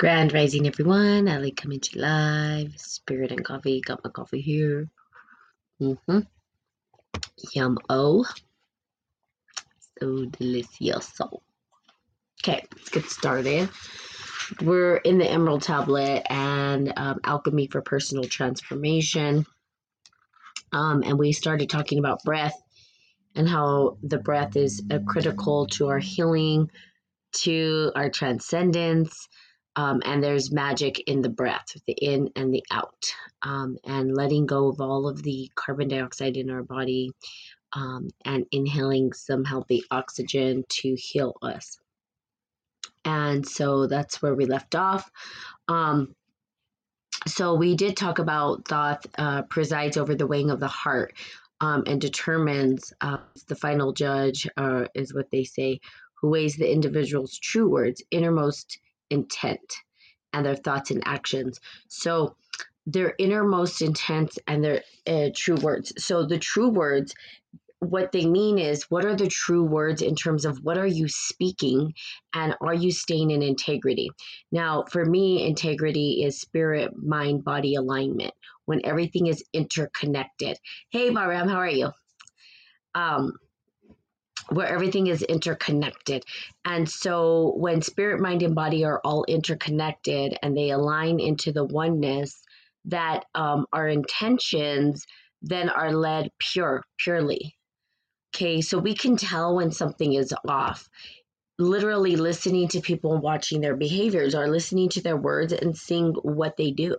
Grand rising, everyone. Ali coming to live. Spirit and coffee. Got my coffee here. Mm-hmm. Yum. Oh, so delicioso. Okay, let's get started. We're in the Emerald Tablet and um, Alchemy for Personal Transformation. Um, and we started talking about breath and how the breath is critical to our healing, to our transcendence, um, and there's magic in the breath, the in and the out, um, and letting go of all of the carbon dioxide in our body um, and inhaling some healthy oxygen to heal us. And so that's where we left off. Um, so we did talk about Thoth uh, presides over the weighing of the heart um, and determines uh, the final judge, uh, is what they say, who weighs the individual's true words, innermost intent and their thoughts and actions. So their innermost intent and their uh, true words. So the true words, what they mean is what are the true words in terms of what are you speaking and are you staying in integrity? Now, for me, integrity is spirit, mind, body alignment when everything is interconnected. Hey, Baram, how are you? Um, where everything is interconnected. And so when spirit, mind, and body are all interconnected and they align into the oneness, that um, our intentions then are led pure, purely. Okay, so we can tell when something is off. Literally listening to people watching their behaviors or listening to their words and seeing what they do.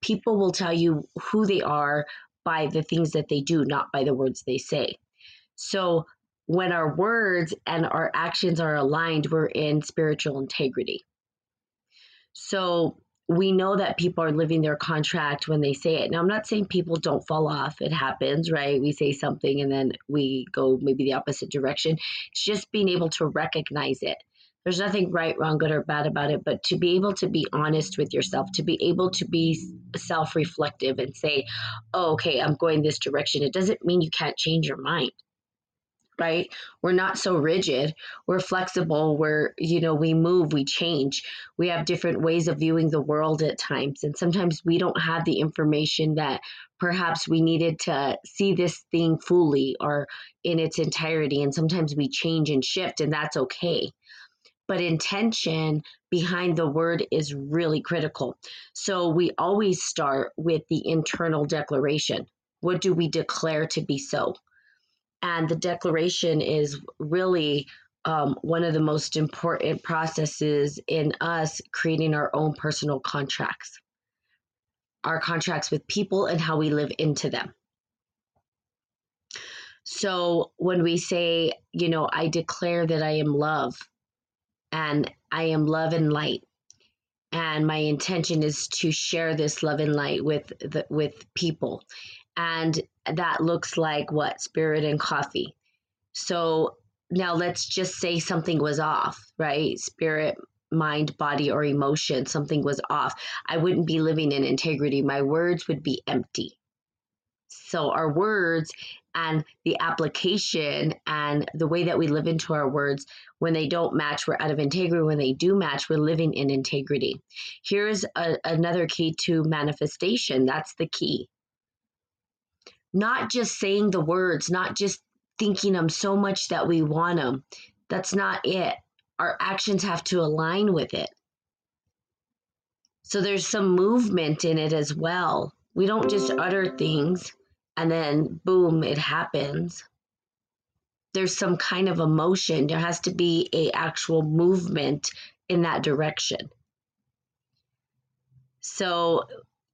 People will tell you who they are by the things that they do, not by the words they say. So when our words and our actions are aligned, we're in spiritual integrity. So we know that people are living their contract when they say it. Now, I'm not saying people don't fall off. It happens, right? We say something and then we go maybe the opposite direction. It's just being able to recognize it. There's nothing right, wrong, good, or bad about it, but to be able to be honest with yourself, to be able to be self reflective and say, oh, okay, I'm going this direction. It doesn't mean you can't change your mind right? We're not so rigid. We're flexible. We're you know we move we change. We have different ways of viewing the world at times. And sometimes we don't have the information that perhaps we needed to see this thing fully or in its entirety. And sometimes we change and shift and that's okay. But intention behind the word is really critical. So we always start with the internal declaration. What do we declare to be so and the declaration is really um, one of the most important processes in us creating our own personal contracts, our contracts with people and how we live into them. So when we say, you know, I declare that I am love and I am love and light, and my intention is to share this love and light with the, with people and that looks like what? Spirit and coffee. So now let's just say something was off right? Spirit mind body or emotion something was off. I wouldn't be living in integrity. My words would be empty. So our words and the application and the way that we live into our words when they don't match we're out of integrity. When they do match we're living in integrity. Here's a, another key to manifestation. That's the key not just saying the words, not just thinking them so much that we want them. That's not it. Our actions have to align with it. So there's some movement in it as well. We don't just utter things and then boom, it happens. There's some kind of emotion. There has to be a actual movement in that direction. So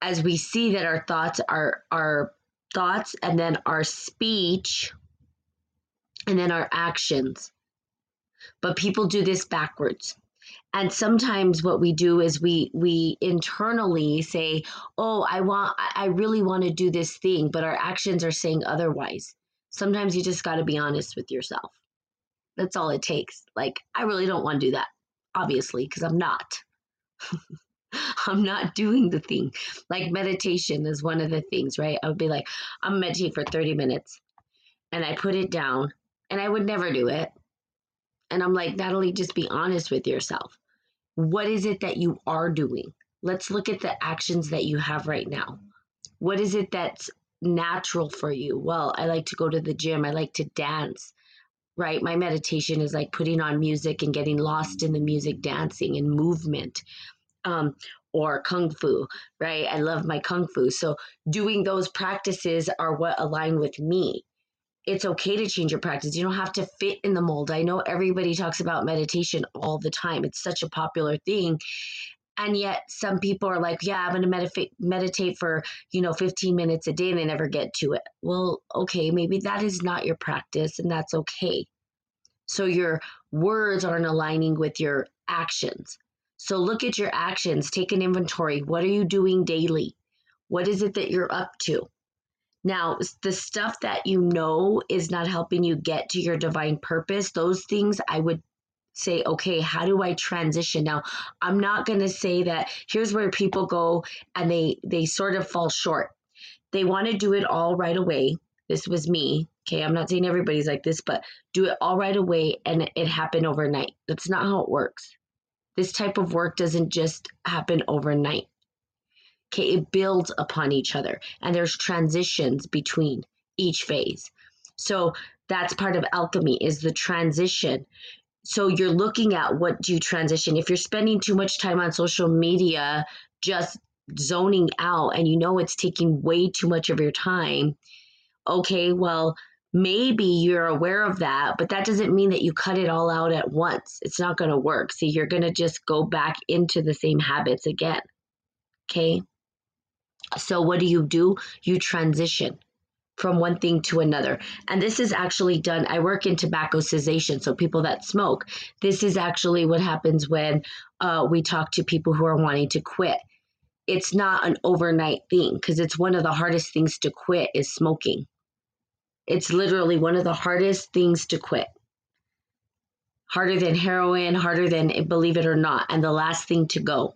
as we see that our thoughts are are thoughts and then our speech and then our actions. But people do this backwards. And sometimes what we do is we we internally say, "Oh, I want I really want to do this thing," but our actions are saying otherwise. Sometimes you just got to be honest with yourself. That's all it takes. Like, I really don't want to do that, obviously, because I'm not. I'm not doing the thing. Like meditation is one of the things, right? I would be like, I'm meditating for 30 minutes. And I put it down and I would never do it. And I'm like, Natalie, just be honest with yourself. what is it that you are doing? Let's look at the actions that you have right now. What is it that's natural for you? Well, I like to go to the gym, I like to dance. Right? My meditation is like putting on music and getting lost in the music, dancing and movement. Um, or kung fu, right? I love my kung fu. So doing those practices are what align with me. It's okay to change your practice. You don't have to fit in the mold. I know everybody talks about meditation all the time. It's such a popular thing. And yet some people are like, yeah, I'm going to meditate meditate for, you know, 15 minutes a day and they never get to it. Well, okay, maybe that is not your practice and that's okay. So your words aren't aligning with your actions. So look at your actions, take an inventory. What are you doing daily? What is it that you're up to? Now, the stuff that you know is not helping you get to your divine purpose, those things I would say, okay, how do I transition? Now, I'm not going to say that here's where people go and they they sort of fall short. They want to do it all right away. This was me. Okay, I'm not saying everybody's like this, but do it all right away and it happened overnight. That's not how it works. This type of work doesn't just happen overnight. Okay, it builds upon each other and there's transitions between each phase. So that's part of alchemy is the transition. So you're looking at what do you transition. If you're spending too much time on social media just zoning out and you know it's taking way too much of your time, okay, well, maybe you're aware of that, but that doesn't mean that you cut it all out at once. It's not going to work. See, you're going to just go back into the same habits again. Okay. So, what do you do? You transition from one thing to another. And this is actually done. I work in tobacco cessation, so people that smoke. This is actually what happens when uh, we talk to people who are wanting to quit. It's not an overnight thing because it's one of the hardest things to quit is smoking it's literally one of the hardest things to quit. Harder than heroin, harder than believe it or not, and the last thing to go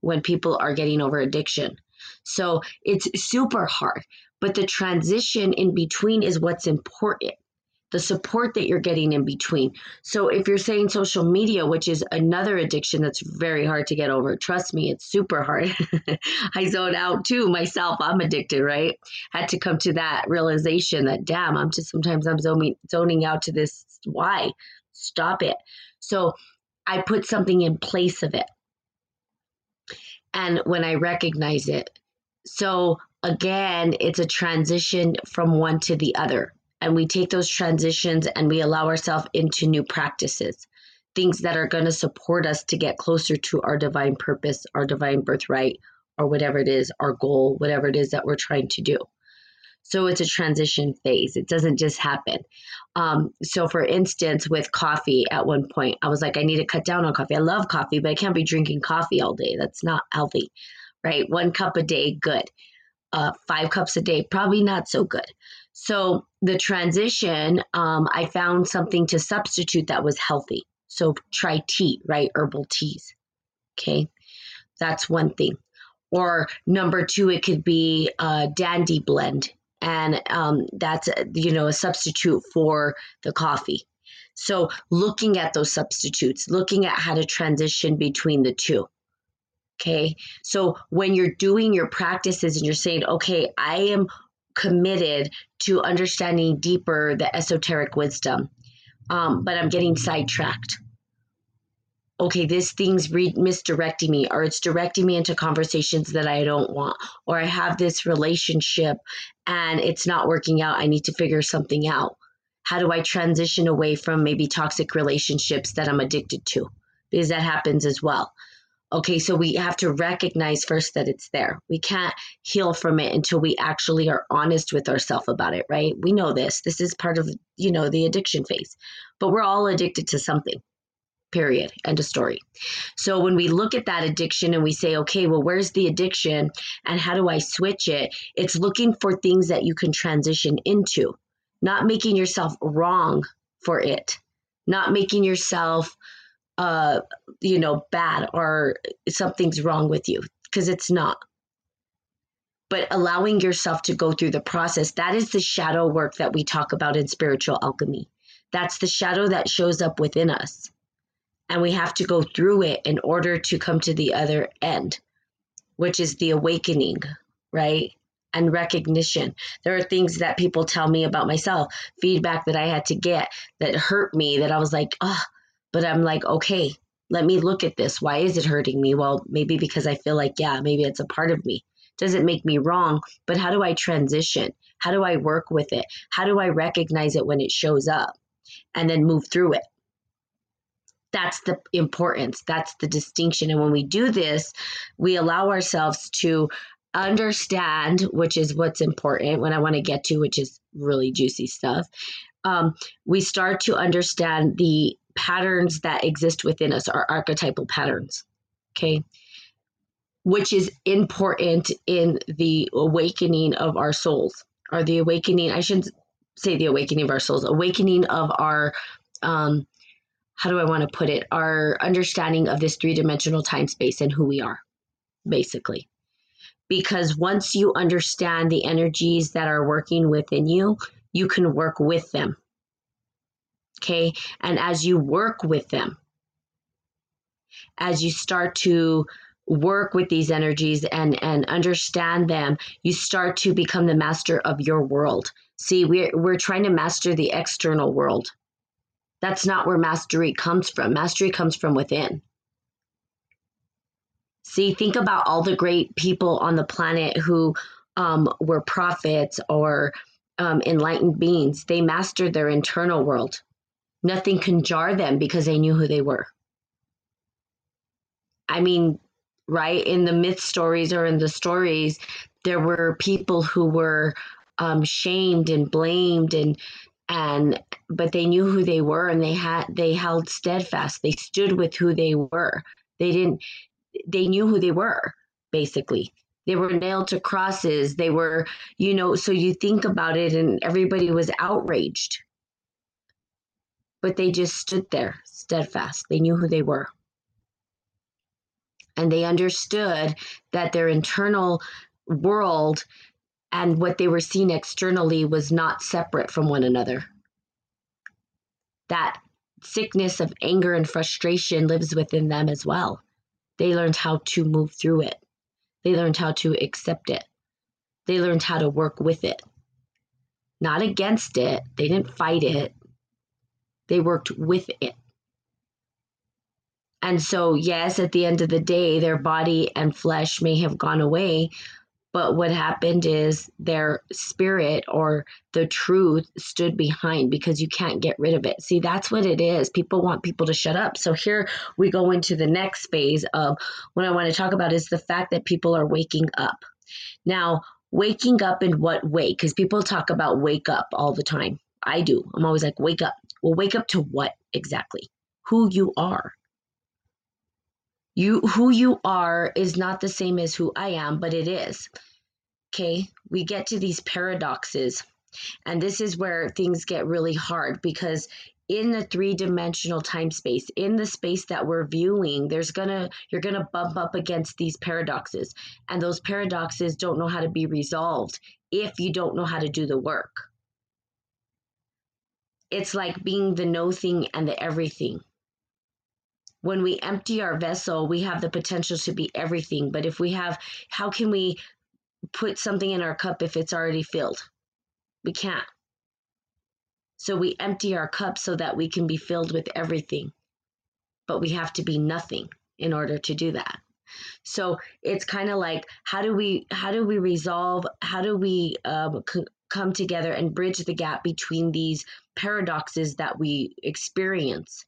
when people are getting over addiction. So it's super hard, but the transition in between is what's important the support that you're getting in between. So if you're saying social media, which is another addiction that's very hard to get over, trust me, it's super hard. I zone out too myself. I'm addicted, right? Had to come to that realization that damn, I'm just sometimes I'm zoning zoning out to this. Why? Stop it. So I put something in place of it. And when I recognize it, so again, it's a transition from one to the other and we take those transitions and we allow ourselves into new practices things that are going to support us to get closer to our divine purpose our divine birthright or whatever it is our goal whatever it is that we're trying to do. So it's a transition phase. It doesn't just happen. Um, so for instance with coffee at one point i was like i need to cut down on coffee. I love coffee but i can't be drinking coffee all day. That's not healthy right? One cup a day good. Uh, five cups a day probably not so good so the transition, um, I found something to substitute that was healthy. So try tea, right? Herbal teas. Okay. That's one thing. Or number two, it could be a dandy blend. And um, that's, you know, a substitute for the coffee. So looking at those substitutes, looking at how to transition between the two. Okay. So when you're doing your practices and you're saying, okay, I am committed to understanding deeper the esoteric wisdom, um, but I'm getting sidetracked. Okay, this thing's re- misdirecting me, or it's directing me into conversations that I don't want, or I have this relationship and it's not working out. I need to figure something out. How do I transition away from maybe toxic relationships that I'm addicted to? Because that happens as well. Okay, so we have to recognize first that it's there. We can't heal from it until we actually are honest with ourselves about it, right? We know this. This is part of, you know, the addiction phase. But we're all addicted to something. Period. End of story. So when we look at that addiction and we say, okay, well, where's the addiction and how do I switch it? It's looking for things that you can transition into, not making yourself wrong for it, not making yourself uh, you know, bad or something's wrong with you because it's not. But allowing yourself to go through the process, that is the shadow work that we talk about in spiritual alchemy. That's the shadow that shows up within us. and we have to go through it in order to come to the other end, which is the awakening, right? And recognition. There are things that people tell me about myself, feedback that I had to get that hurt me, that I was like, oh, but I'm like, okay, let me look at this. Why is it hurting me? Well, maybe because I feel like, yeah, maybe it's a part of me. Doesn't make me wrong, but how do I transition? How do I work with it? How do I recognize it when it shows up and then move through it? That's the importance. That's the distinction. And when we do this, we allow ourselves to understand, which is what's important when I want to get to, which is really juicy stuff. Um, we start to understand the patterns that exist within us, our archetypal patterns. Okay. Which is important in the awakening of our souls, or the awakening, I shouldn't say the awakening of our souls, awakening of our, um, how do I want to put it, our understanding of this three dimensional time space and who we are, basically. Because once you understand the energies that are working within you, you can work with them Okay. And as you work with them, as you start to work with these energies and and understand them you start to become the master of your world. See we're we're trying to master the external world. That's not where mastery comes from. Mastery comes from within. See think about all the great people on the planet who um, were prophets or um, enlightened beings. They mastered their internal world Nothing can jar them because they knew who they were. I mean, right? In the myth stories or in the stories, there were people who were um, shamed and blamed and and but they knew who they were and they had they held steadfast they stood with who they were they didn't they knew who they were basically they were nailed to crosses they were you know so you think about it and everybody was outraged but they just stood there steadfast. They knew who they were. And they understood that their internal world and what they were seeing externally was not separate from one another. That sickness of anger and frustration lives within them as well. They learned how to move through it, they learned how to accept it, they learned how to work with it. Not against it, they didn't fight it, they worked with it. And so, yes, at the end of the day, their body and flesh may have gone away, but what happened is their spirit or the truth stood behind because you can't get rid of it. See, that's what it is. People want people to shut up. So here we go into the next phase of what I want to talk about is the fact that people are waking up. Now, waking up in what way? Because people talk about wake up all the time. I do. I'm always like, wake up. Well, wake up to what exactly? Who you are. You who you are is not the same as who I am, but it is. Okay? We get to these paradoxes. And this is where things get really hard because in the three-dimensional time space, in the space that we're viewing, there's gonna you're gonna bump up against these paradoxes. And those paradoxes don't know how to be resolved if you don't know how to do the work it's like being the no thing and the everything. When we empty our vessel, we have the potential to be everything. But if we have, how can we put something in our cup if it's already filled? We can't. So we empty our cup so that we can be filled with everything. But we have to be nothing in order to do that. So it's kind of like how do we how do we resolve how do we um, come together and bridge the gap between these paradoxes that we experience.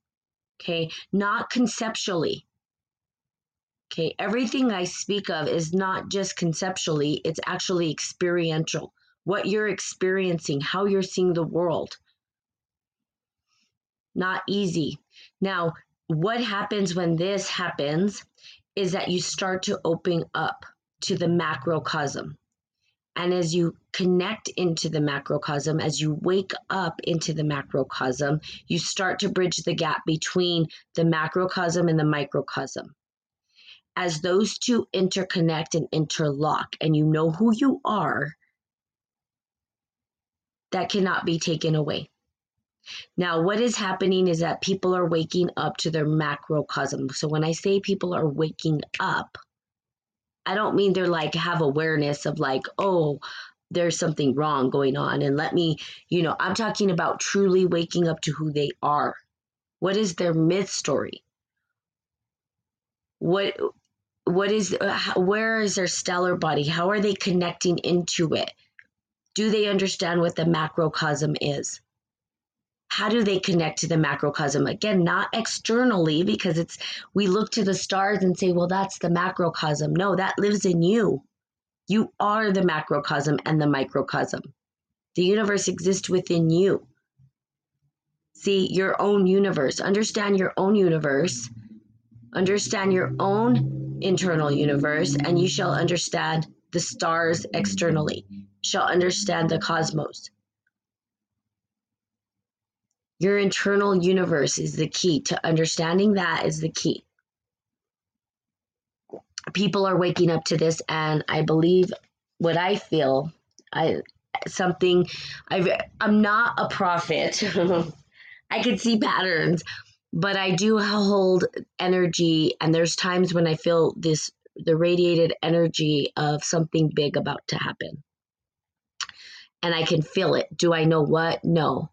Okay, not conceptually. Okay, everything I speak of is not just conceptually, it's actually experiential. What you're experiencing, how you're seeing the world. Not easy. Now, what happens when this happens is that you start to open up to the macrocosm. And as you connect into the macrocosm, as you wake up into the macrocosm, you start to bridge the gap between the macrocosm and the microcosm. As those two interconnect and interlock, and you know who you are, that cannot be taken away. Now, what is happening is that people are waking up to their macrocosm. So when I say people are waking up, I don't mean they're like have awareness of like, oh, there's something wrong going on. And let me, you know, I'm talking about truly waking up to who they are. What is their myth story? What what is uh, where is their stellar body? How are they connecting into it? Do they understand what the macrocosm is? How do they connect to the macrocosm? Again not externally because it's we look to the stars and say well that's the macrocosm. No that lives in you. You are the macrocosm and the microcosm. The universe exists within you. See your own universe. Understand your own universe. Understand your own internal universe and you shall understand the stars externally. Shall understand the cosmos your internal universe is the key to understanding that is the key. People are waking up to this and I believe what I feel I something I I'm not a prophet. I can see patterns, but I do hold energy and there's times when I feel this the radiated energy of something big about to happen. And I can feel it. Do I know what? No.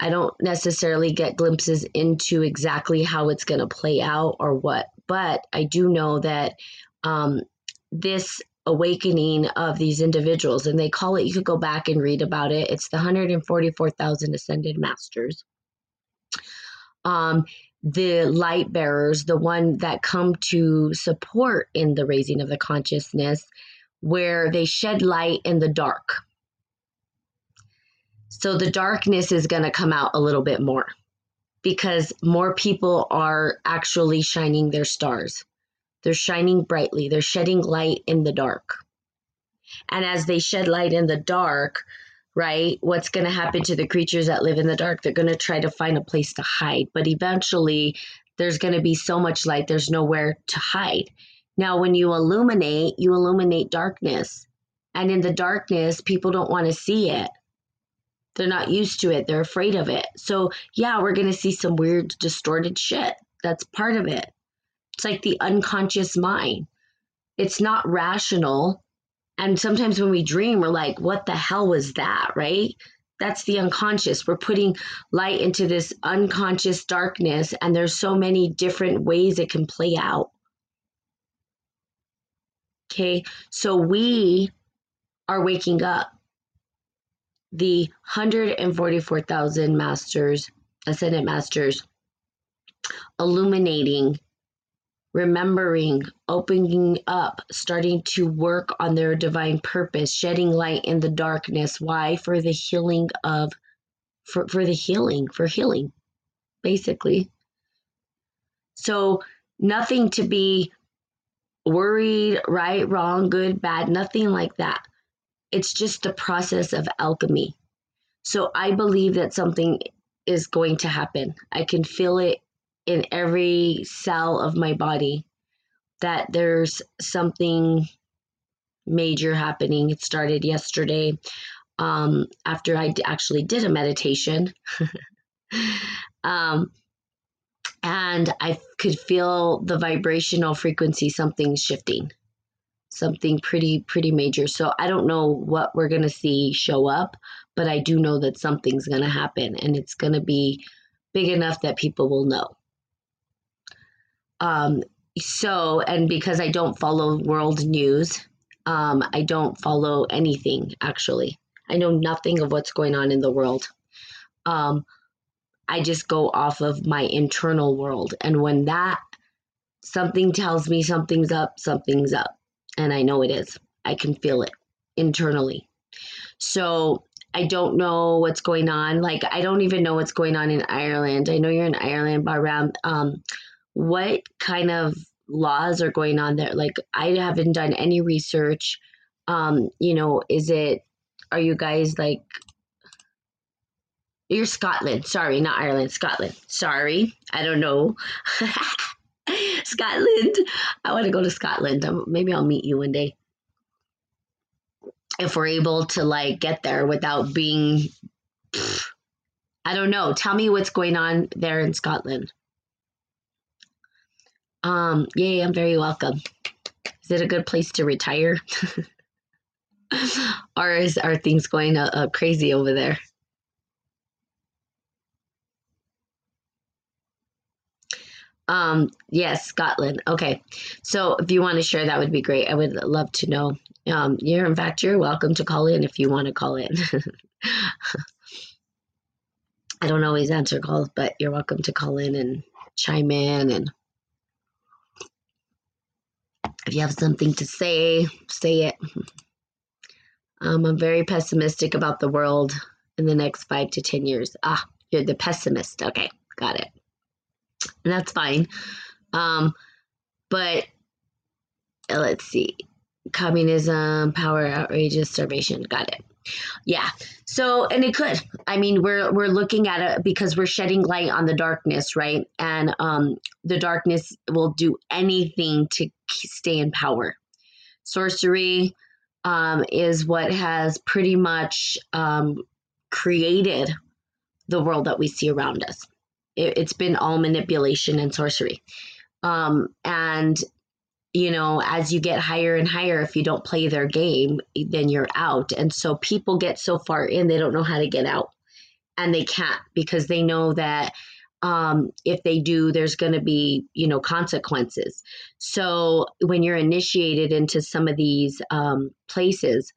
I don't necessarily get glimpses into exactly how it's going to play out or what, but I do know that um, this awakening of these individuals, and they call it, you could go back and read about it, it's the 144,000 ascended masters. Um, the light bearers, the one that come to support in the raising of the consciousness, where they shed light in the dark so the darkness is going to come out a little bit more because more people are actually shining their stars. They're shining brightly, they're shedding light in the dark. And as they shed light in the dark, right, what's going to happen to the creatures that live in the dark? They're going to try to find a place to hide. But eventually, there's going to be so much light, there's nowhere to hide. Now, when you illuminate, you illuminate darkness. And in the darkness, people don't want to see it. They're not used to it. They're afraid of it. So, yeah, we're going to see some weird, distorted shit. That's part of it. It's like the unconscious mind. It's not rational. And sometimes when we dream, we're like, what the hell was that, right? That's the unconscious. We're putting light into this unconscious darkness, and there's so many different ways it can play out. Okay, so we are waking up the 144,000 masters, ascended masters, illuminating, remembering, opening up, starting to work on their divine purpose, shedding light in the darkness. Why? For the healing of, for, for the healing, for healing, basically. So, nothing to be worried, right, wrong, good, bad, nothing like that it's just a process of alchemy. So I believe that something is going to happen. I can feel it in every cell of my body that there's something major happening. It started yesterday um, after I actually did a meditation. um, and I could feel the vibrational frequency, something shifting something pretty pretty major. So I don't know what we're going to see show up, but I do know that something's going to happen and it's going to be big enough that people will know. Um so and because I don't follow world news, um I don't follow anything actually. I know nothing of what's going on in the world. Um I just go off of my internal world and when that something tells me something's up, something's up and I know it is. I can feel it internally. So I don't know what's going on. Like I don't even know what's going on in Ireland. I know you're in Ireland, but um, what kind of laws are going on there? Like I haven't done any research. Um, you know, is it? Are you guys like? You're Scotland. Sorry, not Ireland. Scotland. Sorry, I don't know. Scotland. I want to go to Scotland. Maybe I'll meet you one day. If we're able to like get there without being I don't know. Tell me what's going on there in Scotland. Um, yay, I'm very welcome. Is it a good place to retire? or is are things going uh, uh, crazy over there? Um, yes, Scotland. Okay. So if you want to share, that would be great. I would love to know. Um, you're, in fact, you're welcome to call in if you want to call in. I don't always answer calls, but you're welcome to call in and chime in. And if you have something to say, say it. Um, I'm very pessimistic about the world in the next five to 10 years. Ah, you're the pessimist. Okay, got it. And that's fine. Um, but let's see communism, power, outrageous, starvation. Got it. Yeah. So, and it could. I mean, we're we're looking at it because we're shedding light on the darkness, right? And um, the darkness will do anything to stay in power. Sorcery um, is what has pretty much um, created the world that we see around us. It, has been all manipulation and sorcery. Um, and you know, as you get higher and higher, if you don't play their game, then you're out. And so people get so far in, they don't know how to get out. And they can't because they know that um, if they do, there's going to be, you know, consequences. So when you're initiated into some of these um, places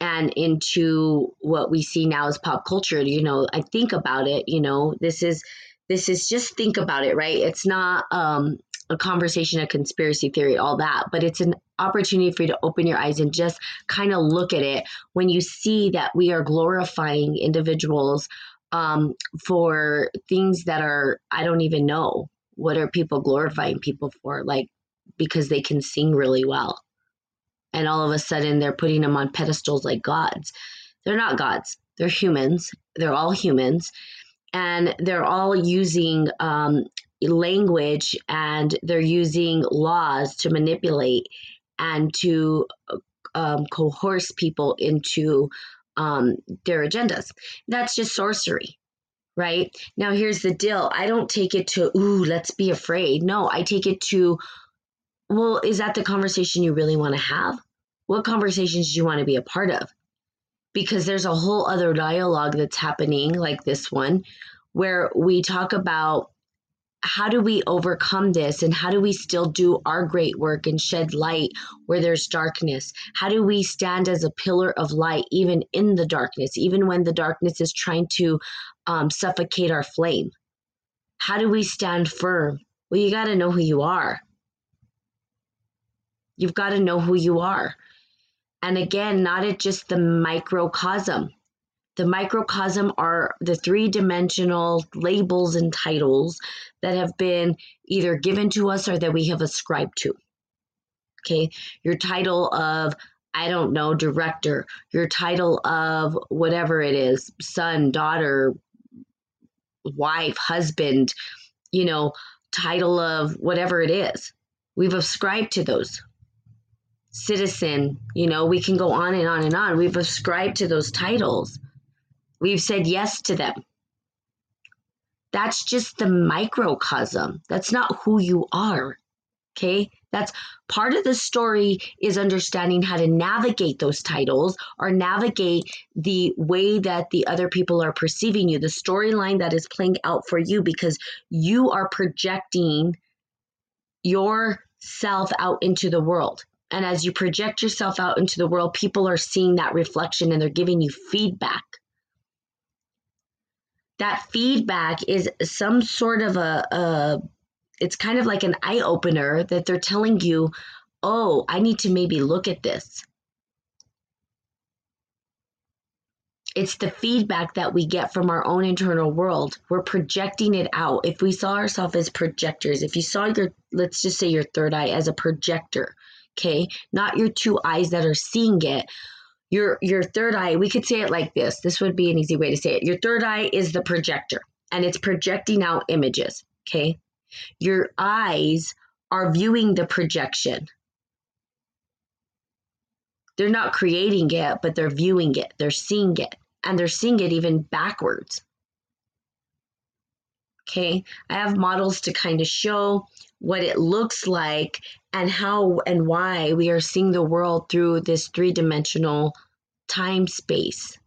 and into what we see now as pop culture, you know, I think about it, you know, this is, this is just think about it, right? It's not, um, a conversation, a conspiracy theory, all that, but it's an opportunity for you to open your eyes and just kind of look at it when you see that we are glorifying individuals um, for things that are, I don't even know. What are people glorifying people for? Like, because they can sing really well. And all of a sudden they're putting them on pedestals like gods. They're not gods, they're humans. They're all humans and they're all using um, language and they're using laws to manipulate and to um, coerce people into um, their agendas. That's just sorcery, right? Now, here's the deal I don't take it to, ooh, let's be afraid. No, I take it to, well, is that the conversation you really want to have? What conversations do you want to be a part of? Because there's a whole other dialogue that's happening, like this one, where we talk about how do we overcome this and how do we still do our great work and shed light where there's darkness how do we stand as a pillar of light even in the darkness even when the darkness is trying to um, suffocate our flame how do we stand firm well you got to know who you are you've got to know who you are and again not at just the microcosm the microcosm are the three dimensional labels and titles that have been either given to us or that we have ascribed to. Okay, your title of, I don't know, director, your title of whatever it is son, daughter, wife, husband, you know, title of whatever it is. We've ascribed to those. Citizen, you know, we can go on and on and on. We've ascribed to those titles We've said yes to them. That's just the microcosm. That's not who you are. Okay. That's part of the story is understanding how to navigate those titles or navigate the way that the other people are perceiving you, the storyline that is playing out for you because you are projecting yourself out into the world. And as you project yourself out into the world, people are seeing that reflection and they're giving you feedback that feedback is some sort of a, a it's kind of like an eye opener that they're telling you, oh, I need to maybe look at this. It's the feedback that we get from our own internal world. We're projecting it out. If we saw ourselves as projectors, if you saw your, let's just say your third eye as a projector, okay, not your two eyes that are seeing it, your your third eye we could say it like this. This would be an easy way to say it. Your third eye is the projector and it's projecting out images okay? Your eyes are viewing the projection. They're not creating it but they're viewing it. They're seeing it and they're seeing it even backwards. Okay, I have models to kind of show what it looks like and how and why we are seeing the world through this three dimensional time space.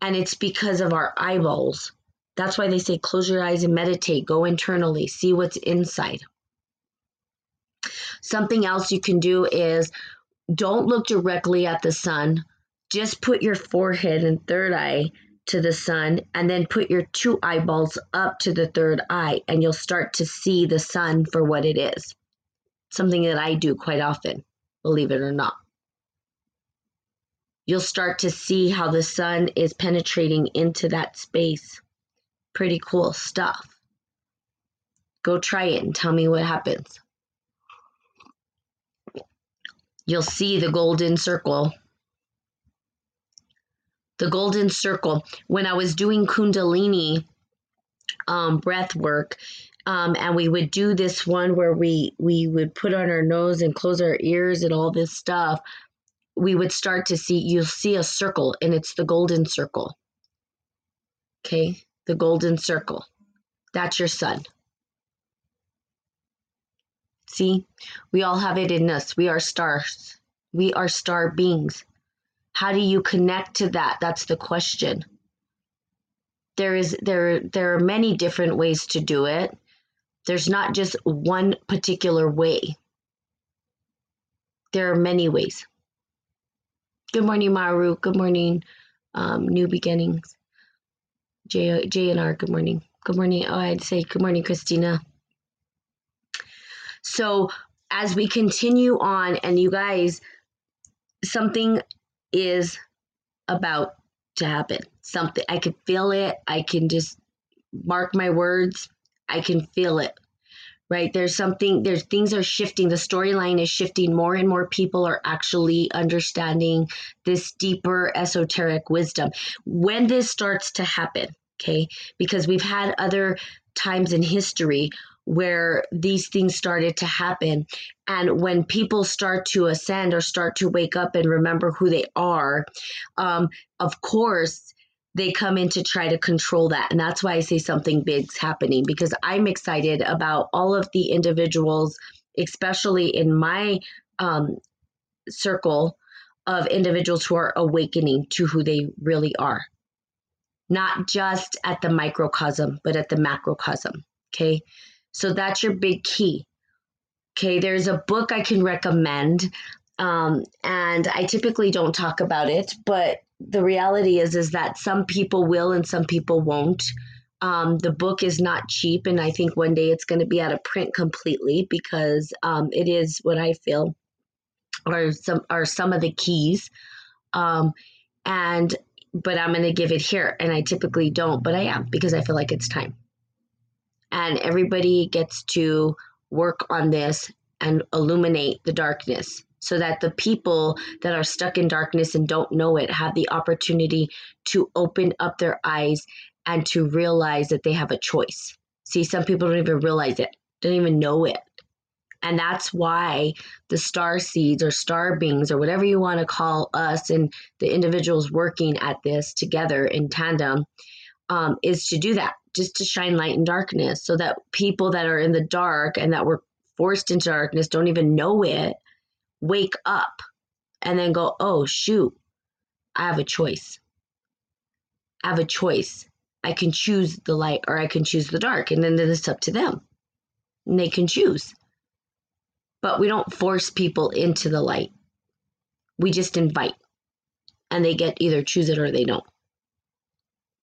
And it's because of our eyeballs. That's why they say close your eyes and meditate, go internally, see what's inside. Something else you can do is don't look directly at the sun. Just put your forehead and third eye to the sun and then put your two eyeballs up to the third eye and you'll start to see the sun for what it is. Something that I do quite often, believe it or not. You'll start to see how the sun is penetrating into that space. Pretty cool stuff. Go try it and tell me what happens. You'll see the golden circle the golden circle. When I was doing Kundalini um, breath work, um, and we would do this one where we we would put on our nose and close our ears and all this stuff. We would start to see you'll see a circle, and it's the golden circle. Okay, the golden circle. That's your sun. See, we all have it in us. We are stars. We are star beings. How do you connect to that? That's the question. There is there there are many different ways to do it. There's not just one particular way. There are many ways. Good morning, Maru. Good morning, um, New Beginnings. J J and R. Good morning. Good morning. Oh, I'd say good morning, Christina. So as we continue on, and you guys, something is about to happen. Something I can feel it. I can just mark my words. I can feel it. Right? There's something there's things are shifting. The storyline is shifting. More and more people are actually understanding this deeper esoteric wisdom. When this starts to happen, okay? Because we've had other times in history where these things started to happen. And when people start to ascend or start to wake up and remember who they are, um, of course, they come in to try to control that. And that's why I say something big's happening because I'm excited about all of the individuals, especially in my um, circle of individuals who are awakening to who they really are. Not just at the microcosm, but at the macrocosm. Okay. So that's your big key. Okay, there's a book I can recommend. Um, and I typically don't talk about it, but the reality is is that some people will and some people won't. Um, the book is not cheap, and I think one day it's going to be out of print completely because um, it is what I feel are some are some of the keys. Um, and but I'm going to give it here, and I typically don't, but I am because I feel like it's time and everybody gets to work on this and illuminate the darkness so that the people that are stuck in darkness and don't know it have the opportunity to open up their eyes and to realize that they have a choice. See, some people don't even realize it, don't even know it. And that's why the star seeds or star beings or whatever you want to call us and the individuals working at this together in tandem um, is to do that just to shine light in darkness so that people that are in the dark and that were forced into darkness don't even know it wake up and then go oh shoot i have a choice. I have a choice. I can choose the light or i can choose the dark and then, then it's up to them. And they can choose. But we don't force people into the light. We just invite and they get either choose it or they don't.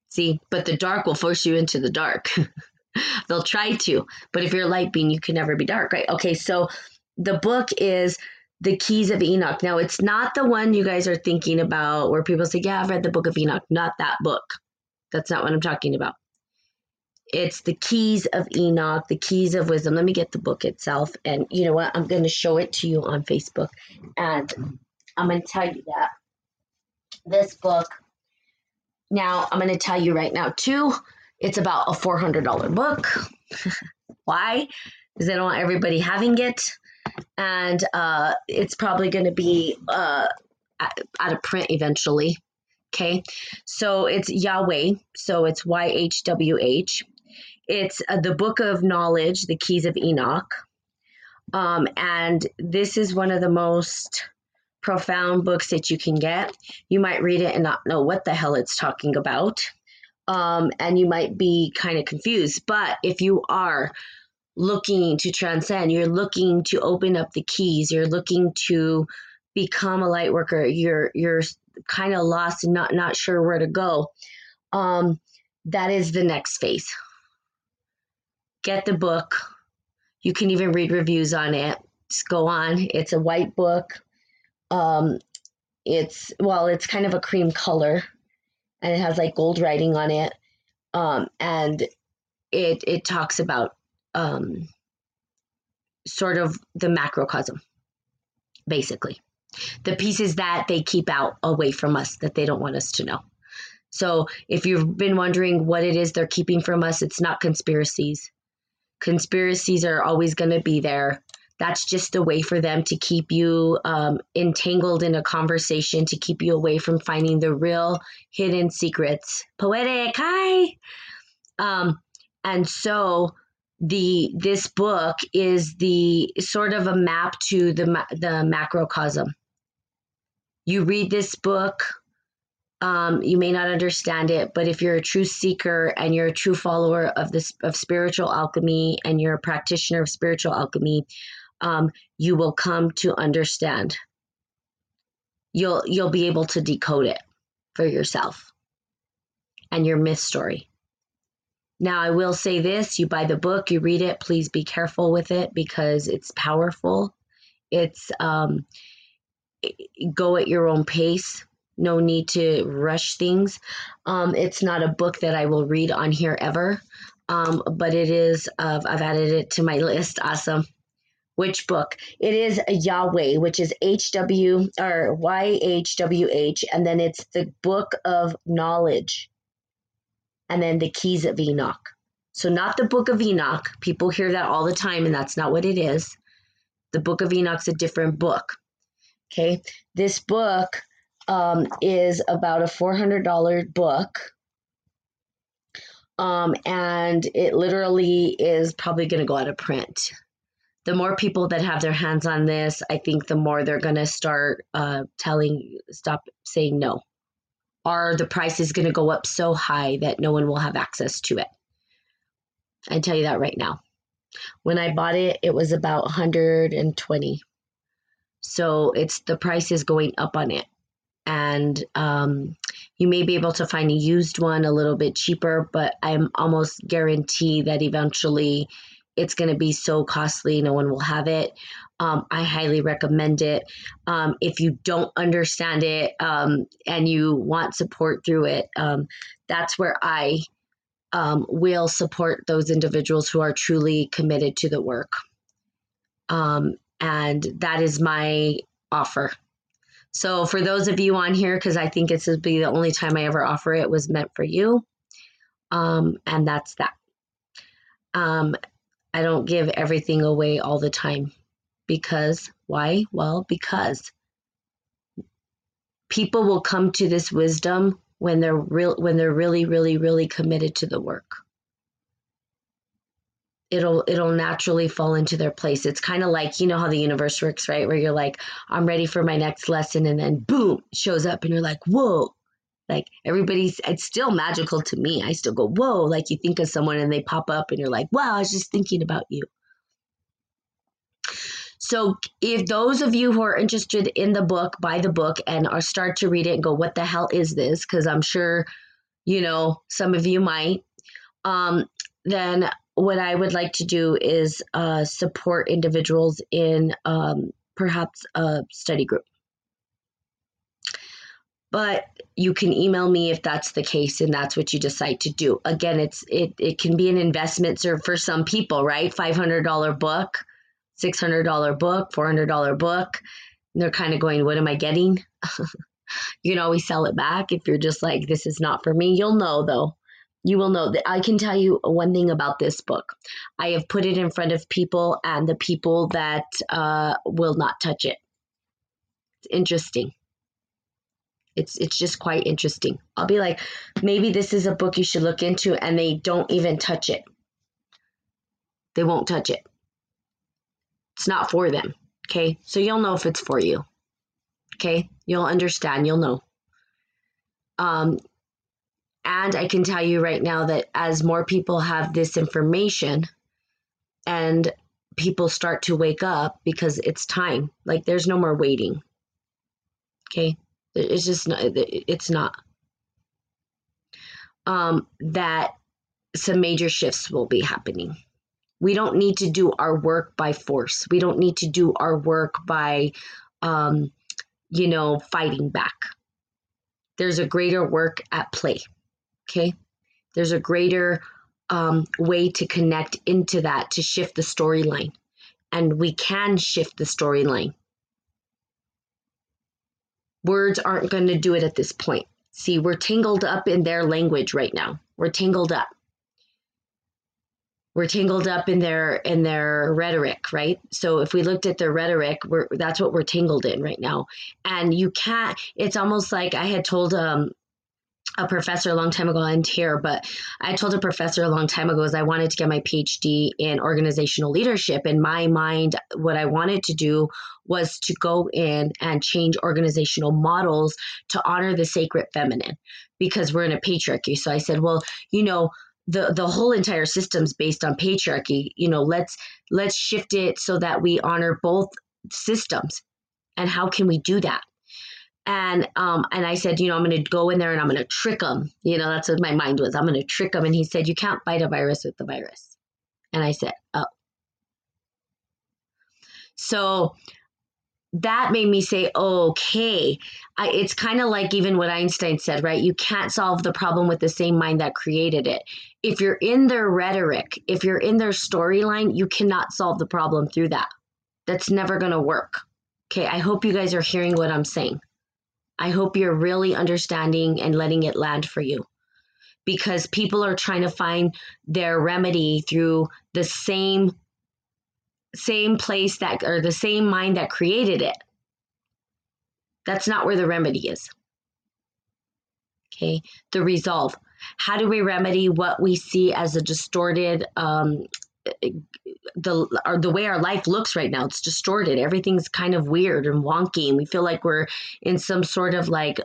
See, but the dark will force you into the dark. They'll try to, but if you're a light being, you can never be dark, right? Okay, so the book is The Keys of Enoch. Now, it's not the one you guys are thinking about where people say, Yeah, I've read the book of Enoch. Not that book. That's not what I'm talking about. It's The Keys of Enoch, The Keys of Wisdom. Let me get the book itself. And you know what? I'm going to show it to you on Facebook. And I'm going to tell you that this book now, I'm going to tell you right now, too, it's about a $400 book. Why? Because I don't want everybody having it. And uh, it's probably going to be uh, out of print eventually. Okay. So it's Yahweh. So it's Y H W H. it's uh, the book of knowledge, the keys of Enoch. Um, and this is one of the most profound books that you can get. You might read it and not know what the hell it's talking about. Um, and you might be kind of confused. But if you are looking to transcend, you're looking to open up the keys, you're looking to become a light worker, you're you're kind of lost and not not sure where to go. Um, that is the next phase. Get the book. You can even read reviews on it. Just go on. It's a white book. Um, it's well, it's kind of a cream color, and it has like gold writing on it. Um, and it it talks about um, sort of the macrocosm, basically. The pieces that they keep out away from us that they don't want us to know. So if you've been wondering what it is they're keeping from us, it's not conspiracies. Conspiracies are always going to be there. That's just a way for them to keep you um, entangled in a conversation, to keep you away from finding the real hidden secrets. Poetic, hi. Um, and so the this book is the sort of a map to the the macrocosm. You read this book, um, you may not understand it, but if you're a true seeker and you're a true follower of this of spiritual alchemy and you're a practitioner of spiritual alchemy, um, you will come to understand. You'll you'll be able to decode it for yourself and your myth story. Now, I will say this you buy the book, you read it, please be careful with it because it's powerful. It's um, go at your own pace. No need to rush things. Um, it's not a book that I will read on here ever, um, but it is. Uh, I've added it to my list. Awesome. Which book? It is Yahweh, which is H W or Y H W H, and then it's the book of knowledge and then the keys of Enoch. So, not the book of Enoch. People hear that all the time, and that's not what it is. The book of Enoch's a different book. Okay. This book um, is about a $400 book. Um, and it literally is probably going to go out of print. The more people that have their hands on this, I think the more they're going to start uh, telling, stop saying no are the price is going to go up so high that no one will have access to it. I tell you that right now. When I bought it, it was about 120. So it's the price is going up on it. And um, you may be able to find a used one a little bit cheaper, but I'm almost guarantee that eventually it's going to be so costly, no one will have it. Um, I highly recommend it. Um, if you don't understand it um, and you want support through it, um, that's where I um, will support those individuals who are truly committed to the work. Um, and that is my offer. So, for those of you on here, because I think this will be the only time I ever offer it, was meant for you. and that's that. I don't give everything away all the time. Because, why? Well, because people will come to this wisdom when they're real when they're really really really committed to the work it'll it'll naturally fall into their place it's kind of like you know how the universe works right where you're like i'm ready for my next lesson and then boom shows up and you're like whoa like everybody's, it's still magical to me. I still go, whoa, like you think of someone and they pop up and you're like, wow, I was just thinking about you. So if those of you who are interested in the book, buy the book and are start to read it and go, what the hell is this? Because I'm sure, you know, some of you might. Um, then what I would like to do is uh, support individuals in um, perhaps a study group but you can email me if that's the case and that's what you decide to do again it's it, it can be an investment for some people right $500 book $600 book $400 book. They're kind of going what am i getting? You can always sell it back if you're just like this is not for me. You'll know though. You will know. That i can tell you one thing about this book. I have put it in front of people and the people that uh, will not touch it. It's interesting. It's it's just quite interesting. I'll be like, maybe this is a book you should look into, and they don't even touch it. They won't touch it. It's not for them. Okay. So you'll know if it's for you. Okay. You'll understand. You'll know. Um, and I can tell you right now that as more people have this information and people start to wake up because it's time, like there's no more waiting. Okay. It's just not, it's not. Um, that some major shifts will be happening. We don't need to do our work by force. We don't need to do our work by, um, you know, fighting back. There's a greater work at play. Okay. There's a greater um, way to connect into that to shift the storyline. And we can shift the storyline. Words aren't going to do it at this point. See, we're tangled up in their language right now. We're tangled up we're tangled up in their in their rhetoric right so if we looked at their rhetoric we're that's what we're tangled in right now and you can't it's almost like i had told um a professor a long time ago and here, but I told a professor a long time ago is I wanted to get my PhD in organizational leadership. In my mind, what I wanted to do was to go in and change organizational models to honor the sacred feminine because we're in a patriarchy. So I said, well, you know, the the whole entire system's based on patriarchy you know let's let's shift it so that we honor both systems. And how can we do that? And um and i said you know i'm going to go in there and i'm going to trick them you know that's what my mind was. I'm going to trick them and he said you can't fight a virus with the virus. And i said oh. So that made me say, okay, I, it's kind of like even what Einstein said, right? You can't solve the problem with the same mind that created it. If you're in their rhetoric, if you're in their storyline, you cannot solve the problem through that. That's never going to work. Okay, I hope you guys are hearing what I'm saying. I hope you're really understanding and letting it land for you because people are trying to find their remedy through the same same place that or the same mind that created it. That's not where the remedy is. Okay, the resolve. How do we remedy what we see as a distorted um, the or the way our life looks right now? It's distorted. Everything's kind of weird and wonky, and we feel like we're in some sort of like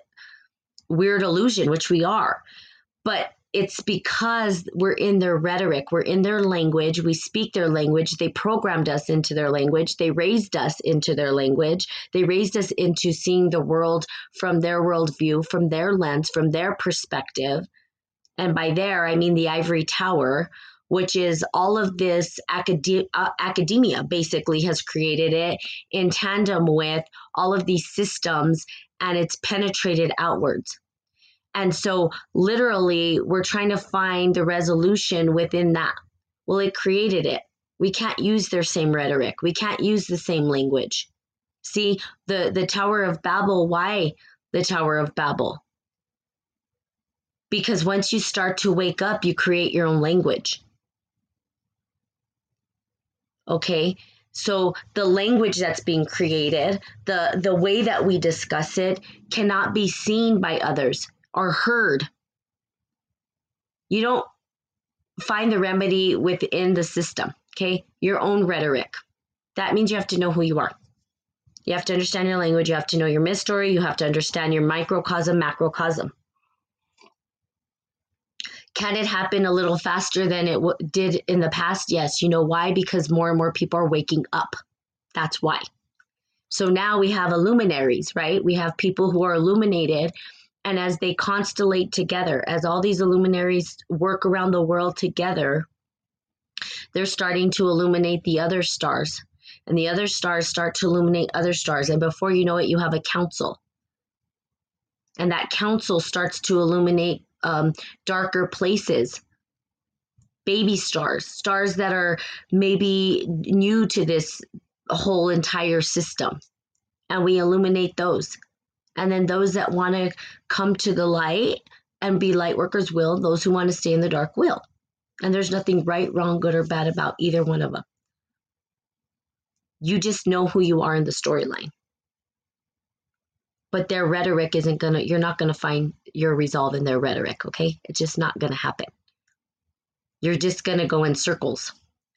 weird illusion, which we are. But it's because we're in their rhetoric, we're in their language, we speak their language. They programmed us into their language, they raised us into their language, they raised us into seeing the world from their worldview, from their lens, from their perspective. And by there, I mean the ivory tower, which is all of this uh, academia basically has created it in tandem with all of these systems and it's penetrated outwards. And so, literally, we're trying to find the resolution within that. Well, it created it. We can't use their same rhetoric. We can't use the same language. See, the, the Tower of Babel, why the Tower of Babel? Because once you start to wake up, you create your own language. Okay, so the language that's being created, the the way that we discuss it cannot be seen by others are heard. You don't find the remedy within the system, okay? Your own rhetoric. That means you have to know who you are. You have to understand your language. You have to know your myth story. You have to understand your microcosm, macrocosm. Can it happen a little faster than it w- did in the past? Yes. You know why? Because more and more people are waking up. That's why. So now we have illuminaries, right? We have people who are illuminated and as they constellate together, as all these luminaries work around the world together, they're starting to illuminate the other stars. And the other stars start to illuminate other stars. And before you know it, you have a council. And that council starts to illuminate um, darker places, baby stars, stars that are maybe new to this whole entire system. And we illuminate those. And then those that want to come to the light and be light workers will. Those who want to stay in the dark will. And there's nothing right, wrong, good, or bad about either one of them. You just know who you are in the storyline. But their rhetoric isn't going to, you're not going to find your resolve in their rhetoric, okay? It's just not going to happen. You're just going to go in circles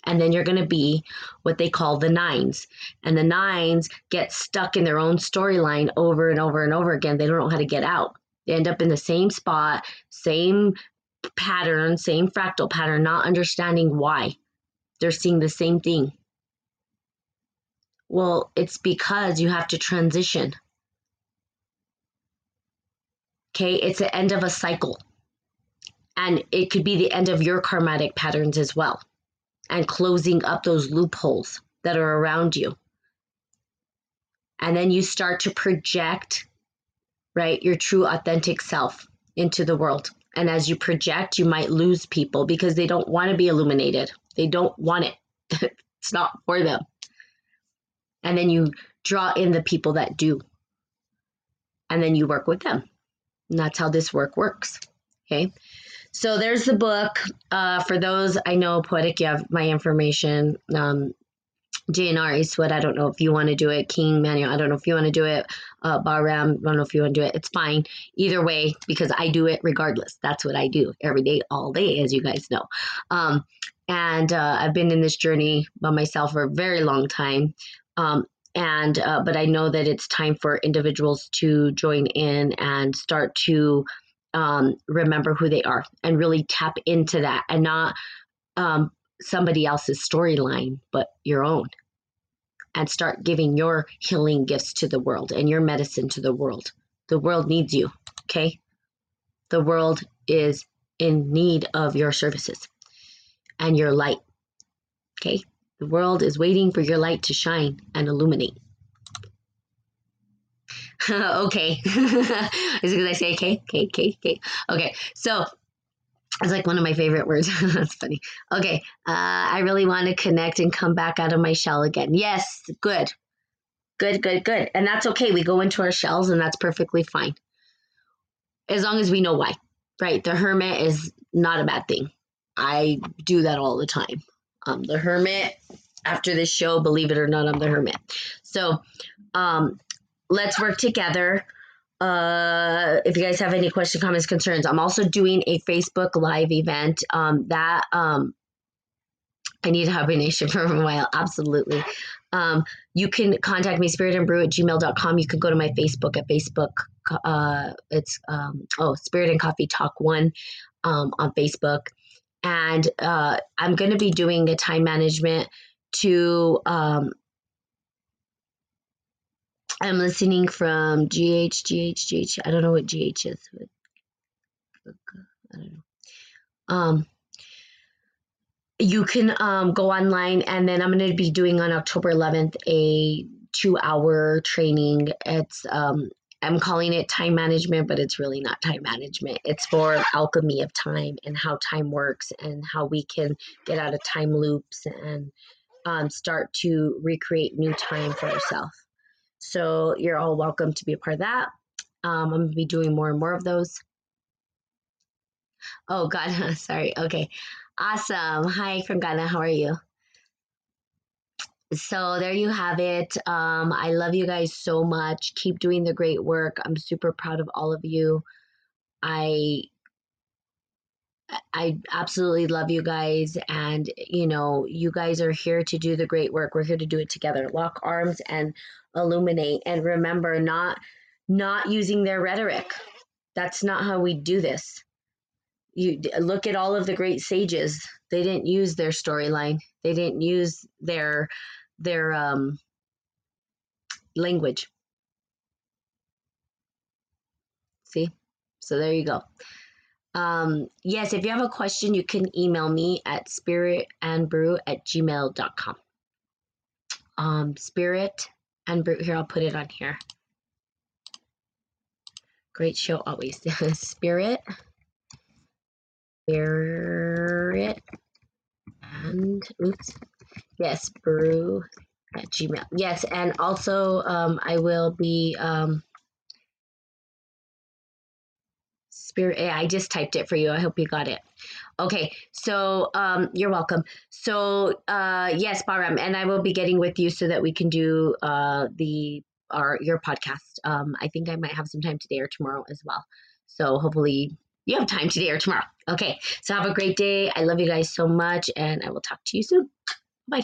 And then you're going to be what they call the nines. And the nines get stuck in their own storyline over and over and over again. They don't know how to get out. They end up in the same spot, same pattern, same fractal pattern, not understanding why. They're seeing the same thing. Well, it's because you have to transition. Okay, it's the end of a cycle. And it could be the end of your karmatic patterns as well, and closing up those loopholes that are around you. And then you start to project, right, your true authentic self into the world. And as you project, you might lose people because they don't want to be illuminated. They don't want it. it's not for them. And then you draw in the people that do. And then you work with them. And that's how this work works. Okay. So there's the book. Uh, for those I know, Poetic, you have my information. Um, JNR Eastwood, I don't know if you want to do it. King Manuel, I don't know if you want to do it. Uh, Bahram, I don't know if you want to do it. It's fine either way because I do it regardless. That's what I do every day, all day, as you guys know. Um, and uh, I've been in this journey by myself for a very long time. Um, and uh, but I know that it's time for individuals to join in and start to um, remember who they are and really tap into that and not um, somebody else's storyline, but your own. And start giving your healing gifts to the world and your medicine to the world. The world needs you, okay? The world is in need of your services and your light, okay? The world is waiting for your light to shine and illuminate. okay. Is it because I say okay, okay, okay, okay? Okay. So it's like one of my favorite words. That's funny. Okay. Uh, I really want to connect and come back out of my shell again. Yes. Good. Good, good, good. And that's okay. We go into our shells and that's perfectly fine. As long as we know why. Right. The hermit is not a bad thing. I do that all the time. Um, the hermit, after this show, believe it or not, I'm the hermit. So um, let's work together. Uh, if you guys have any questions, comments, concerns, I'm also doing a Facebook Live event. Um, that um, I need a hibernation for a while. Absolutely. Um, you can contact me, spirit and brew at gmail.com. You can go to my Facebook at Facebook. Uh, it's, um, oh, Spirit and Coffee Talk 1 um, on Facebook. And uh, I'm going to be doing a time management to um, I'm listening from GH, GH, GH. I don't know what GH is. But I don't know. Um, you can um, go online, and then I'm going to be doing on October 11th a two-hour training. It's um, I'm calling it time management, but it's really not time management. It's for alchemy of time and how time works and how we can get out of time loops and um, start to recreate new time for ourselves. So you're all welcome to be a part of that. Um, I'm going to be doing more and more of those. Oh, God. Sorry. Okay. Awesome. Hi from Ghana. How are you? So there you have it. Um, I love you guys so much. Keep doing the great work. I'm super proud of all of you. I I absolutely love you guys. And, you know, you guys are here to do the great work. We're here to do it together. Lock arms and illuminate. And remember, not not using their rhetoric. That's not how we do this. You look at all of the great sages. They didn't use their storyline. They didn't use their their um, language. See? So there you go. Um, yes, if you have a question, you can email me at spiritandbrew at gmail.com. Um, spirit and brew, here, I'll put it on here. Great show always. spirit, spirit, and oops, yes, brew at gmail. Yes, and also um, I will be um, Spirit I just typed it for you. I hope you got it. Okay, so um, you're welcome. So uh, yes, Bahram, and I will be getting with you so that we can do uh, the our your podcast. Um, I think I might have some time today or tomorrow as well. So hopefully you have time today or tomorrow. Okay, so have a great day. I love you guys so much, and I will talk to you soon. Bye.